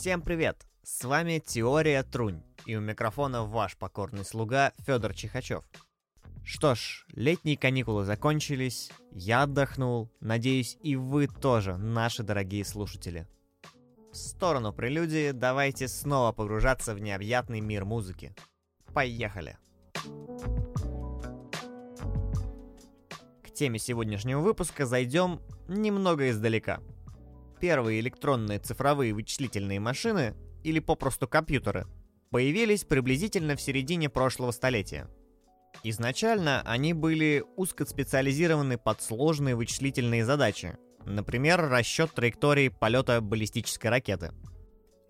Всем привет! С вами Теория Трунь, и у микрофона ваш покорный слуга Федор Чихачев. Что ж, летние каникулы закончились, я отдохнул, надеюсь и вы тоже, наши дорогие слушатели. В сторону прелюдии давайте снова погружаться в необъятный мир музыки. Поехали! К теме сегодняшнего выпуска зайдем немного издалека. Первые электронные цифровые вычислительные машины, или попросту компьютеры, появились приблизительно в середине прошлого столетия. Изначально они были узкоспециализированы под сложные вычислительные задачи, например, расчет траектории полета баллистической ракеты.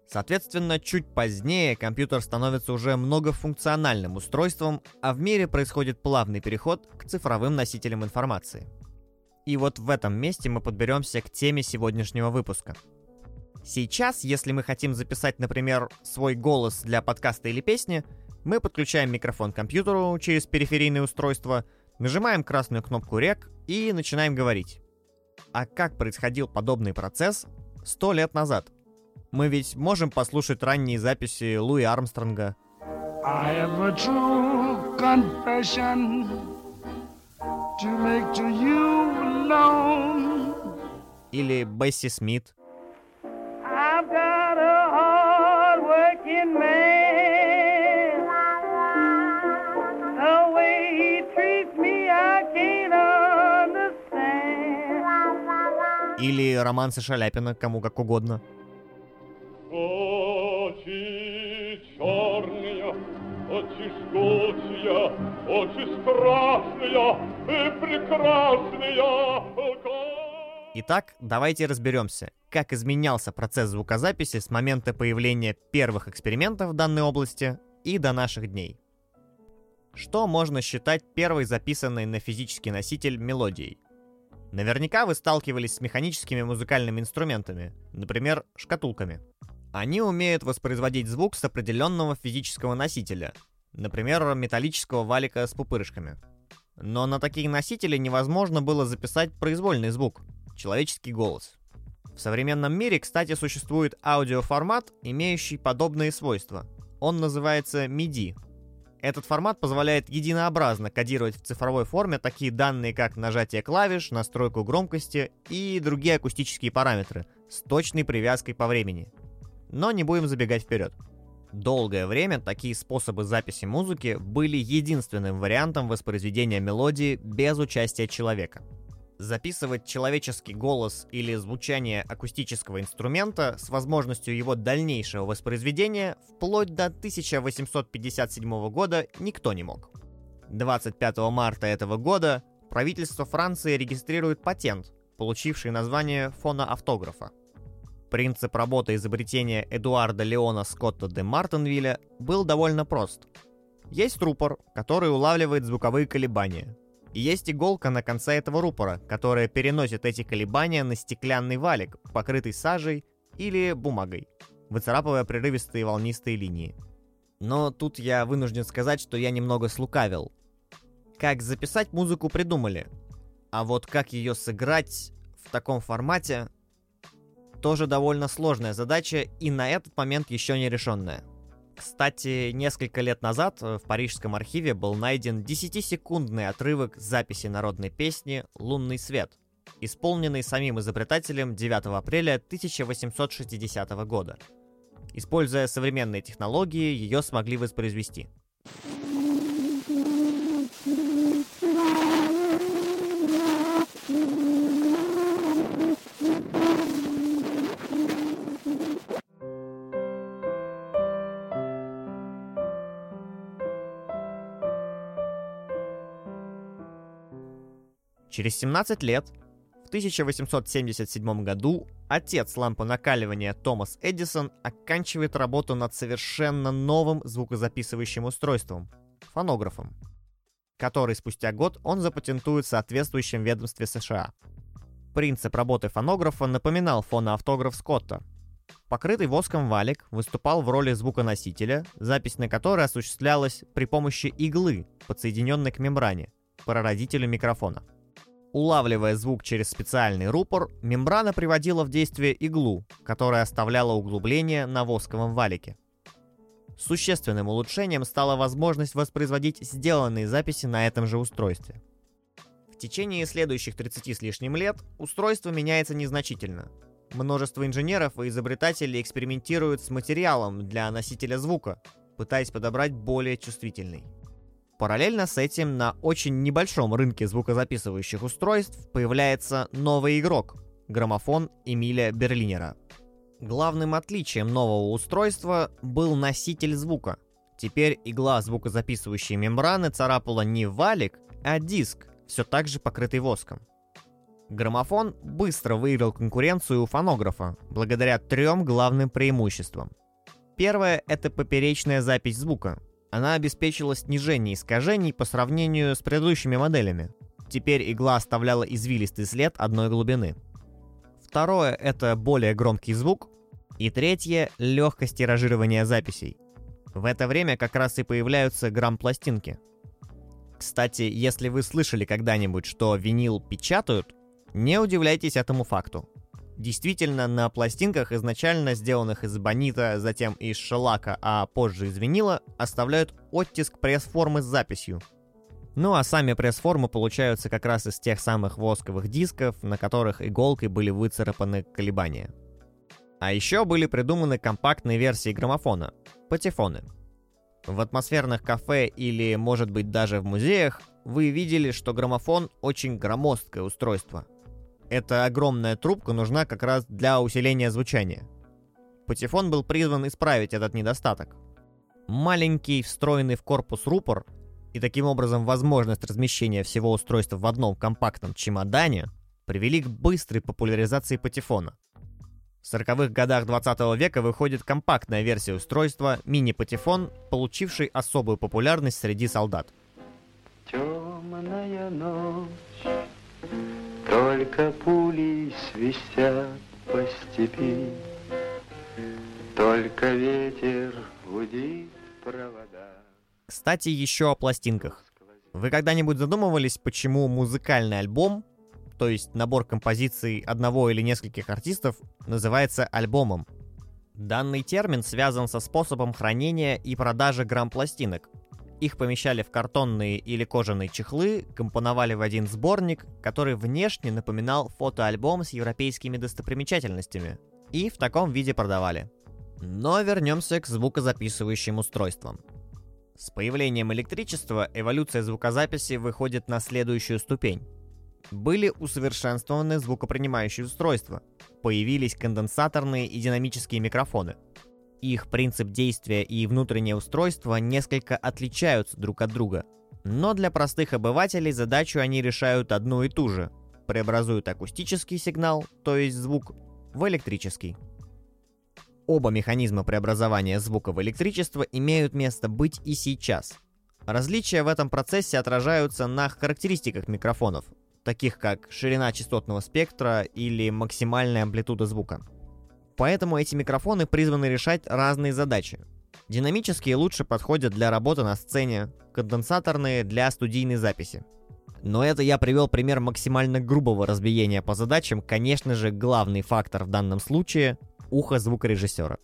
Соответственно, чуть позднее компьютер становится уже многофункциональным устройством, а в мире происходит плавный переход к цифровым носителям информации. И вот в этом месте мы подберемся к теме сегодняшнего выпуска. Сейчас, если мы хотим записать, например, свой голос для подкаста или песни, мы подключаем микрофон к компьютеру через периферийное устройство, нажимаем красную кнопку «Рек» и начинаем говорить. А как происходил подобный процесс 100 лет назад? Мы ведь можем послушать ранние записи Луи Армстронга. I have a true confession to make to you. Или Бесси Смит. Или романсы Шаляпина, кому как угодно. Жгучие, очи страшные и прекрасные. Итак, давайте разберемся, как изменялся процесс звукозаписи с момента появления первых экспериментов в данной области и до наших дней. Что можно считать первой записанной на физический носитель мелодией? Наверняка вы сталкивались с механическими музыкальными инструментами, например, шкатулками. Они умеют воспроизводить звук с определенного физического носителя, например, металлического валика с пупырышками. Но на такие носители невозможно было записать произвольный звук, человеческий голос. В современном мире, кстати, существует аудиоформат, имеющий подобные свойства. Он называется MIDI. Этот формат позволяет единообразно кодировать в цифровой форме такие данные, как нажатие клавиш, настройку громкости и другие акустические параметры с точной привязкой по времени – но не будем забегать вперед. Долгое время такие способы записи музыки были единственным вариантом воспроизведения мелодии без участия человека. Записывать человеческий голос или звучание акустического инструмента с возможностью его дальнейшего воспроизведения вплоть до 1857 года никто не мог. 25 марта этого года правительство Франции регистрирует патент, получивший название фоноавтографа. Принцип работы изобретения Эдуарда Леона Скотта де Мартенвилля был довольно прост. Есть рупор, который улавливает звуковые колебания. И есть иголка на конце этого рупора, которая переносит эти колебания на стеклянный валик, покрытый сажей или бумагой, выцарапывая прерывистые волнистые линии. Но тут я вынужден сказать, что я немного слукавил. Как записать музыку придумали, а вот как ее сыграть в таком формате тоже довольно сложная задача и на этот момент еще не решенная. Кстати, несколько лет назад э, в Парижском архиве был найден 10-секундный отрывок записи народной песни «Лунный свет», исполненный самим изобретателем 9 апреля 1860 года. Используя современные технологии, ее смогли воспроизвести. Через 17 лет, в 1877 году, отец лампонакаливания Томас Эдисон оканчивает работу над совершенно новым звукозаписывающим устройством — фонографом, который спустя год он запатентует в соответствующем ведомстве США. Принцип работы фонографа напоминал фоноавтограф Скотта. Покрытый воском валик выступал в роли звуконосителя, запись на который осуществлялась при помощи иглы, подсоединенной к мембране, прародителю микрофона — Улавливая звук через специальный рупор, мембрана приводила в действие иглу, которая оставляла углубление на восковом валике. Существенным улучшением стала возможность воспроизводить сделанные записи на этом же устройстве. В течение следующих 30 с лишним лет устройство меняется незначительно. Множество инженеров и изобретателей экспериментируют с материалом для носителя звука, пытаясь подобрать более чувствительный. Параллельно с этим на очень небольшом рынке звукозаписывающих устройств появляется новый игрок – граммофон Эмиля Берлинера. Главным отличием нового устройства был носитель звука. Теперь игла звукозаписывающей мембраны царапала не валик, а диск, все так же покрытый воском. Граммофон быстро выиграл конкуренцию у фонографа, благодаря трем главным преимуществам. Первое – это поперечная запись звука, она обеспечила снижение искажений по сравнению с предыдущими моделями. Теперь игла оставляла извилистый след одной глубины. Второе — это более громкий звук. И третье — легкость тиражирования записей. В это время как раз и появляются грамм-пластинки. Кстати, если вы слышали когда-нибудь, что винил печатают, не удивляйтесь этому факту. Действительно, на пластинках, изначально сделанных из бонита, затем из шелака, а позже из винила, оставляют оттиск пресс-формы с записью. Ну а сами пресс-формы получаются как раз из тех самых восковых дисков, на которых иголкой были выцарапаны колебания. А еще были придуманы компактные версии граммофона – патефоны. В атмосферных кафе или, может быть, даже в музеях вы видели, что граммофон очень громоздкое устройство – эта огромная трубка нужна как раз для усиления звучания. Патефон был призван исправить этот недостаток. Маленький, встроенный в корпус рупор и таким образом возможность размещения всего устройства в одном компактном чемодане привели к быстрой популяризации патефона. В 40-х годах 20 века выходит компактная версия устройства мини-патефон, получивший особую популярность среди солдат. Темная ночь только пули свистят по степи, Только ветер гудит провода. Кстати, еще о пластинках. Вы когда-нибудь задумывались, почему музыкальный альбом, то есть набор композиций одного или нескольких артистов, называется альбомом? Данный термин связан со способом хранения и продажи грамм-пластинок, их помещали в картонные или кожаные чехлы, компоновали в один сборник, который внешне напоминал фотоальбом с европейскими достопримечательностями, и в таком виде продавали. Но вернемся к звукозаписывающим устройствам. С появлением электричества эволюция звукозаписи выходит на следующую ступень. Были усовершенствованы звукопринимающие устройства, появились конденсаторные и динамические микрофоны – их принцип действия и внутреннее устройство несколько отличаются друг от друга. Но для простых обывателей задачу они решают одну и ту же. Преобразуют акустический сигнал, то есть звук, в электрический. Оба механизма преобразования звука в электричество имеют место быть и сейчас. Различия в этом процессе отражаются на характеристиках микрофонов, таких как ширина частотного спектра или максимальная амплитуда звука. Поэтому эти микрофоны призваны решать разные задачи. Динамические лучше подходят для работы на сцене, конденсаторные для студийной записи. Но это я привел пример максимально грубого разбиения по задачам, конечно же, главный фактор в данном случае – ухо звукорежиссера.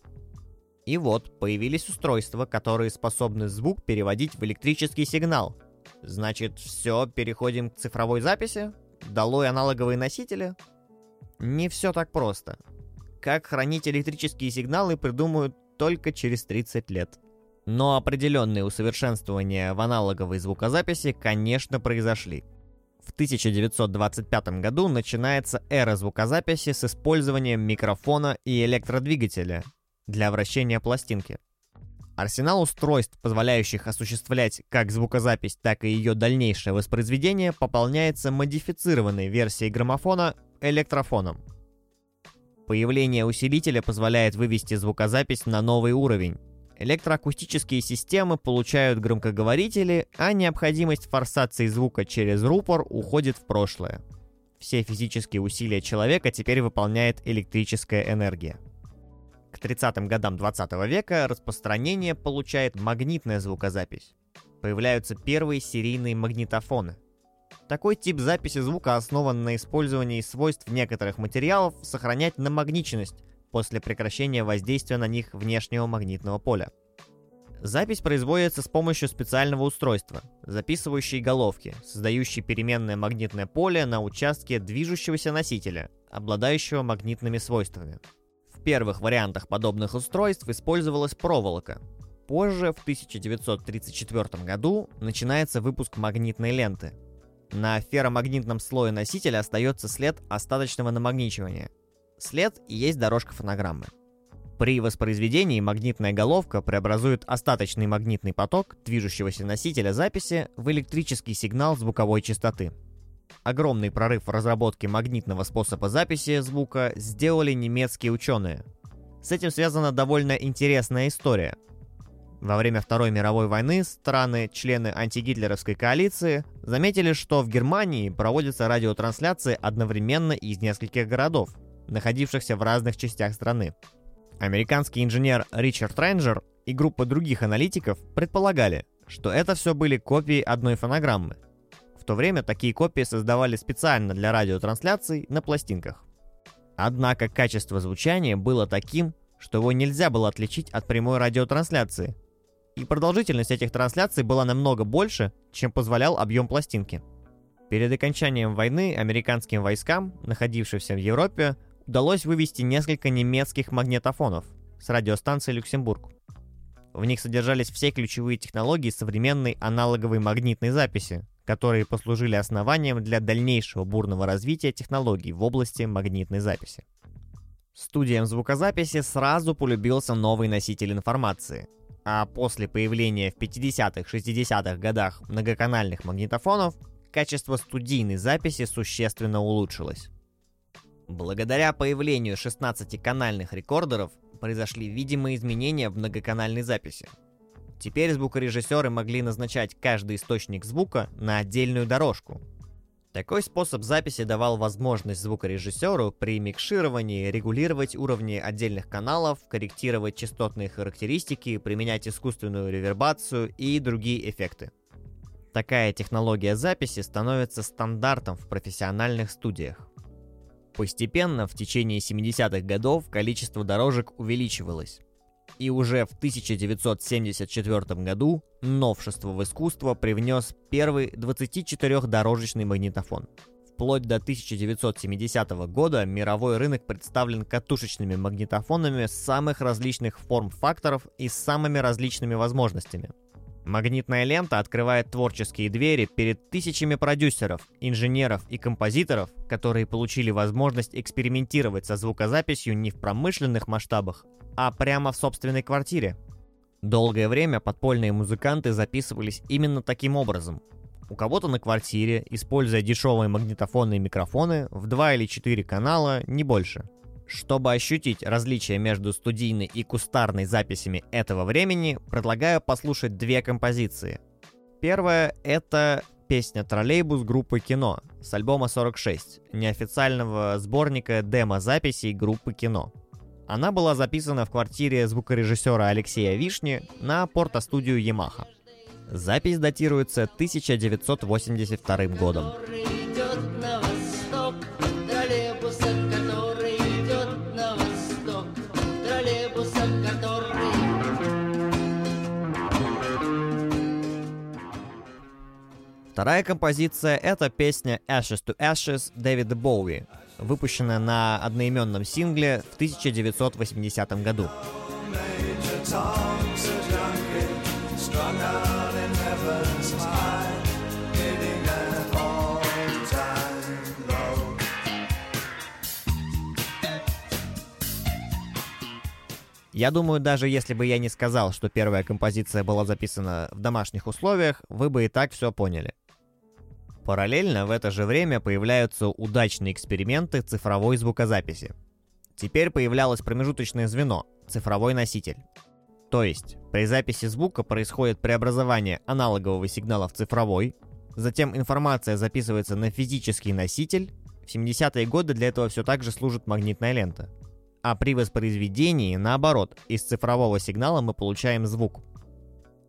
И вот, появились устройства, которые способны звук переводить в электрический сигнал. Значит, все, переходим к цифровой записи? Долой аналоговые носители? Не все так просто как хранить электрические сигналы придумают только через 30 лет. Но определенные усовершенствования в аналоговой звукозаписи, конечно, произошли. В 1925 году начинается эра звукозаписи с использованием микрофона и электродвигателя для вращения пластинки. Арсенал устройств, позволяющих осуществлять как звукозапись, так и ее дальнейшее воспроизведение, пополняется модифицированной версией граммофона электрофоном – Появление усилителя позволяет вывести звукозапись на новый уровень. Электроакустические системы получают громкоговорители, а необходимость форсации звука через рупор уходит в прошлое. Все физические усилия человека теперь выполняет электрическая энергия. К 30-м годам 20 века распространение получает магнитная звукозапись. Появляются первые серийные магнитофоны. Такой тип записи звука основан на использовании свойств некоторых материалов сохранять намагниченность после прекращения воздействия на них внешнего магнитного поля. Запись производится с помощью специального устройства, записывающей головки, создающей переменное магнитное поле на участке движущегося носителя, обладающего магнитными свойствами. В первых вариантах подобных устройств использовалась проволока. Позже, в 1934 году, начинается выпуск магнитной ленты. На ферромагнитном слое носителя остается след остаточного намагничивания. След и есть дорожка фонограммы. При воспроизведении магнитная головка преобразует остаточный магнитный поток движущегося носителя записи в электрический сигнал звуковой частоты. Огромный прорыв в разработке магнитного способа записи звука сделали немецкие ученые. С этим связана довольно интересная история. Во время Второй мировой войны страны, члены антигитлеровской коалиции, заметили, что в Германии проводятся радиотрансляции одновременно из нескольких городов, находившихся в разных частях страны. Американский инженер Ричард Рейнджер и группа других аналитиков предполагали, что это все были копии одной фонограммы. В то время такие копии создавали специально для радиотрансляций на пластинках. Однако качество звучания было таким, что его нельзя было отличить от прямой радиотрансляции. И продолжительность этих трансляций была намного больше, чем позволял объем пластинки. Перед окончанием войны американским войскам, находившимся в Европе, удалось вывести несколько немецких магнитофонов с радиостанции Люксембург. В них содержались все ключевые технологии современной аналоговой магнитной записи, которые послужили основанием для дальнейшего бурного развития технологий в области магнитной записи. Студиям звукозаписи сразу полюбился новый носитель информации, а после появления в 50-60-х годах многоканальных магнитофонов качество студийной записи существенно улучшилось. Благодаря появлению 16-канальных рекордеров произошли видимые изменения в многоканальной записи. Теперь звукорежиссеры могли назначать каждый источник звука на отдельную дорожку. Такой способ записи давал возможность звукорежиссеру при микшировании регулировать уровни отдельных каналов, корректировать частотные характеристики, применять искусственную ревербацию и другие эффекты. Такая технология записи становится стандартом в профессиональных студиях. Постепенно в течение 70-х годов количество дорожек увеличивалось. И уже в 1974 году новшество в искусство привнес первый 24-дорожечный магнитофон. Вплоть до 1970 года мировой рынок представлен катушечными магнитофонами самых различных форм-факторов и самыми различными возможностями – Магнитная лента открывает творческие двери перед тысячами продюсеров, инженеров и композиторов, которые получили возможность экспериментировать со звукозаписью не в промышленных масштабах, а прямо в собственной квартире. Долгое время подпольные музыканты записывались именно таким образом. У кого-то на квартире, используя дешевые магнитофонные микрофоны в два или четыре канала, не больше – чтобы ощутить различия между студийной и кустарной записями этого времени, предлагаю послушать две композиции. Первая — это песня «Троллейбус» группы «Кино» с альбома 46, неофициального сборника демо-записей группы «Кино». Она была записана в квартире звукорежиссера Алексея Вишни на порто-студию Yamaha. Запись датируется 1982 годом. Вторая композиция — это песня Ashes to Ashes Дэвида Боуи, выпущенная на одноименном сингле в 1980 году. Я думаю, даже если бы я не сказал, что первая композиция была записана в домашних условиях, вы бы и так все поняли. Параллельно в это же время появляются удачные эксперименты цифровой звукозаписи. Теперь появлялось промежуточное звено — цифровой носитель. То есть, при записи звука происходит преобразование аналогового сигнала в цифровой, затем информация записывается на физический носитель, в 70-е годы для этого все так же служит магнитная лента. А при воспроизведении, наоборот, из цифрового сигнала мы получаем звук.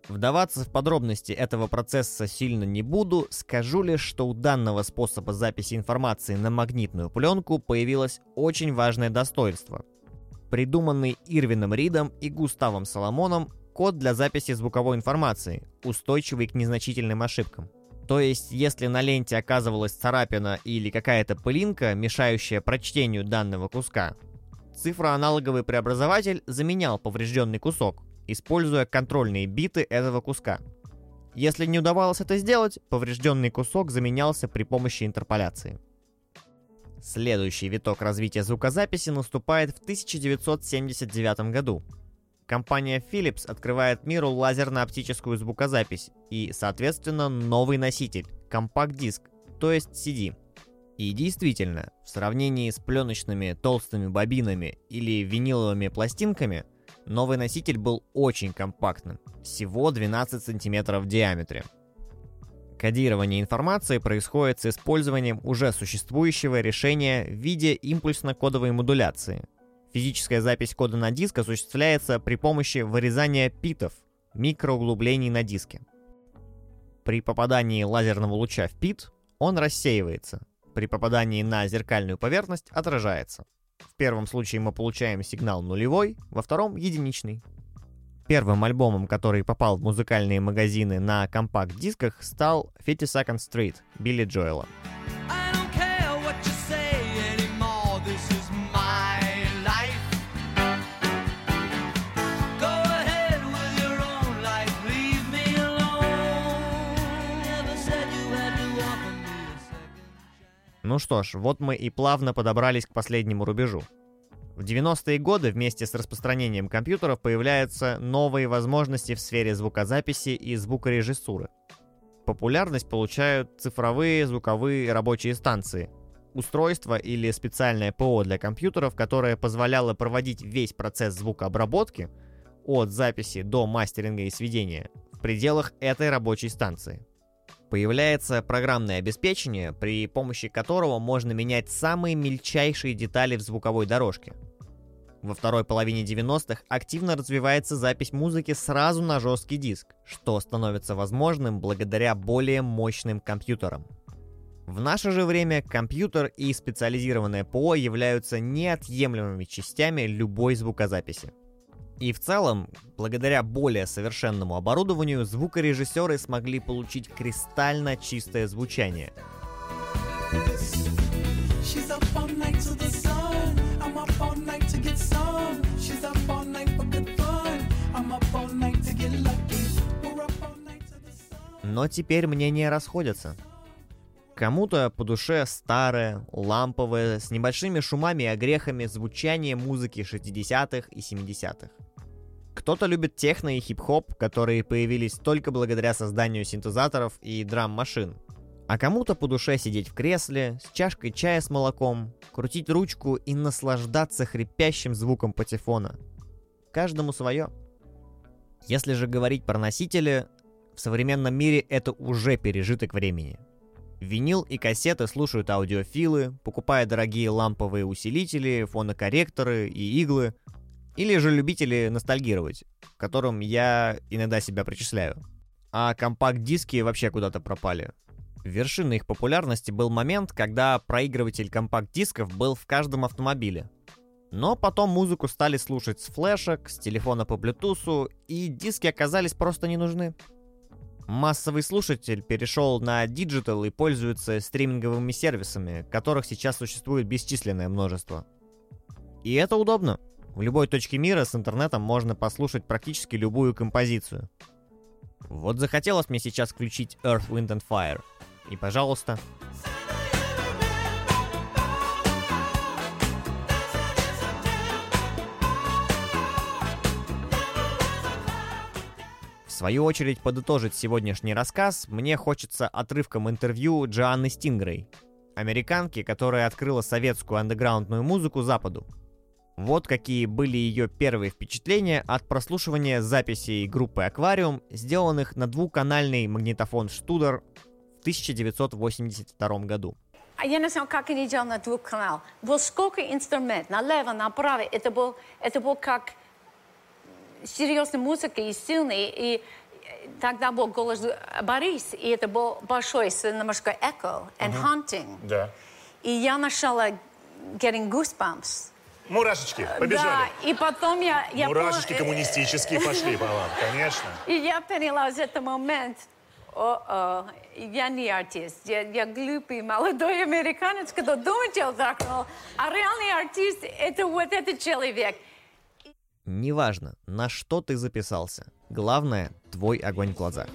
Вдаваться в подробности этого процесса сильно не буду, скажу лишь, что у данного способа записи информации на магнитную пленку появилось очень важное достоинство. Придуманный Ирвином Ридом и Густавом Соломоном код для записи звуковой информации, устойчивый к незначительным ошибкам. То есть, если на ленте оказывалась царапина или какая-то пылинка, мешающая прочтению данного куска, цифроаналоговый преобразователь заменял поврежденный кусок, используя контрольные биты этого куска. Если не удавалось это сделать, поврежденный кусок заменялся при помощи интерполяции. Следующий виток развития звукозаписи наступает в 1979 году. Компания Philips открывает миру лазерно-оптическую звукозапись и, соответственно, новый носитель – компакт-диск, то есть CD. И действительно, в сравнении с пленочными толстыми бобинами или виниловыми пластинками – новый носитель был очень компактным, всего 12 см в диаметре. Кодирование информации происходит с использованием уже существующего решения в виде импульсно-кодовой модуляции. Физическая запись кода на диск осуществляется при помощи вырезания питов, микроуглублений на диске. При попадании лазерного луча в пит он рассеивается, при попадании на зеркальную поверхность отражается – в первом случае мы получаем сигнал нулевой, во втором — единичный. Первым альбомом, который попал в музыкальные магазины на компакт-дисках, стал 50 Second Street Билли Джоэла. Ну что ж, вот мы и плавно подобрались к последнему рубежу. В 90-е годы вместе с распространением компьютеров появляются новые возможности в сфере звукозаписи и звукорежиссуры. Популярность получают цифровые звуковые рабочие станции, устройство или специальное ПО для компьютеров, которое позволяло проводить весь процесс звукообработки от записи до мастеринга и сведения в пределах этой рабочей станции. Появляется программное обеспечение, при помощи которого можно менять самые мельчайшие детали в звуковой дорожке. Во второй половине 90-х активно развивается запись музыки сразу на жесткий диск, что становится возможным благодаря более мощным компьютерам. В наше же время компьютер и специализированное ПО являются неотъемлемыми частями любой звукозаписи. И в целом, благодаря более совершенному оборудованию, звукорежиссеры смогли получить кристально чистое звучание. Но теперь мнения расходятся. Кому-то по душе старое, ламповое, с небольшими шумами и огрехами звучание музыки 60-х и 70-х. Кто-то любит техно и хип-хоп, которые появились только благодаря созданию синтезаторов и драм-машин. А кому-то по душе сидеть в кресле, с чашкой чая с молоком, крутить ручку и наслаждаться хрипящим звуком патефона. Каждому свое. Если же говорить про носители, в современном мире это уже пережиток времени. Винил и кассеты слушают аудиофилы, покупая дорогие ламповые усилители, фонокорректоры и иглы – или же любители ностальгировать, к которым я иногда себя причисляю. А компакт-диски вообще куда-то пропали. Вершиной их популярности был момент, когда проигрыватель компакт-дисков был в каждом автомобиле. Но потом музыку стали слушать с флешек, с телефона по Bluetooth, и диски оказались просто не нужны. Массовый слушатель перешел на digital и пользуется стриминговыми сервисами, которых сейчас существует бесчисленное множество. И это удобно. В любой точке мира с интернетом можно послушать практически любую композицию. Вот захотелось мне сейчас включить Earth, Wind and Fire. И пожалуйста. В свою очередь подытожить сегодняшний рассказ мне хочется отрывком интервью Джоанны Стингрей, американки, которая открыла советскую андеграундную музыку Западу. Вот какие были ее первые впечатления от прослушивания записей группы «Аквариум», сделанных на двухканальный магнитофон «Штудер» в 1982 году. А я не знаю, как они делали на двухканал. Был сколько инструмент, налево, направо. Это был, это был как серьезная музыка и сильный. И тогда был голос Борис, и это был большой, немножко echo and uh-huh. haunting. Да. И я начала getting goosebumps. Мурашечки, побежали. Да, и потом я... я Мурашечки пон... коммунистические пошли по вам, конечно. И я поняла в этот момент, о, о, я не артист, я, я глупый молодой американец, кто думает о рок а реальный артист – это вот этот человек. Неважно, на что ты записался. Главное – твой огонь в глазах.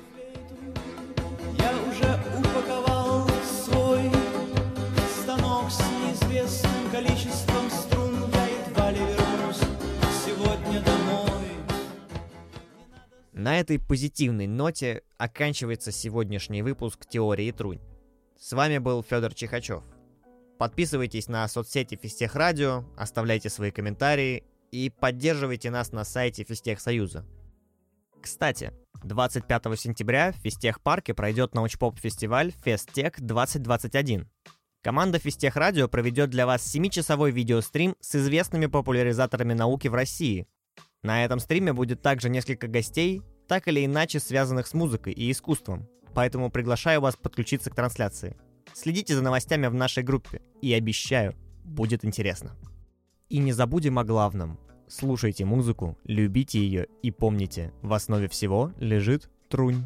На этой позитивной ноте оканчивается сегодняшний выпуск «Теории Трунь». С вами был Федор Чихачев. Подписывайтесь на соцсети Фистех Радио, оставляйте свои комментарии и поддерживайте нас на сайте Фистех Союза. Кстати, 25 сентября в Фистех Парке пройдет научпоп-фестиваль Фестех 2021. Команда Фистех Радио проведет для вас 7-часовой видеострим с известными популяризаторами науки в России. На этом стриме будет также несколько гостей, так или иначе связанных с музыкой и искусством, поэтому приглашаю вас подключиться к трансляции. Следите за новостями в нашей группе, и обещаю, будет интересно. И не забудем о главном. Слушайте музыку, любите ее и помните, в основе всего лежит трунь.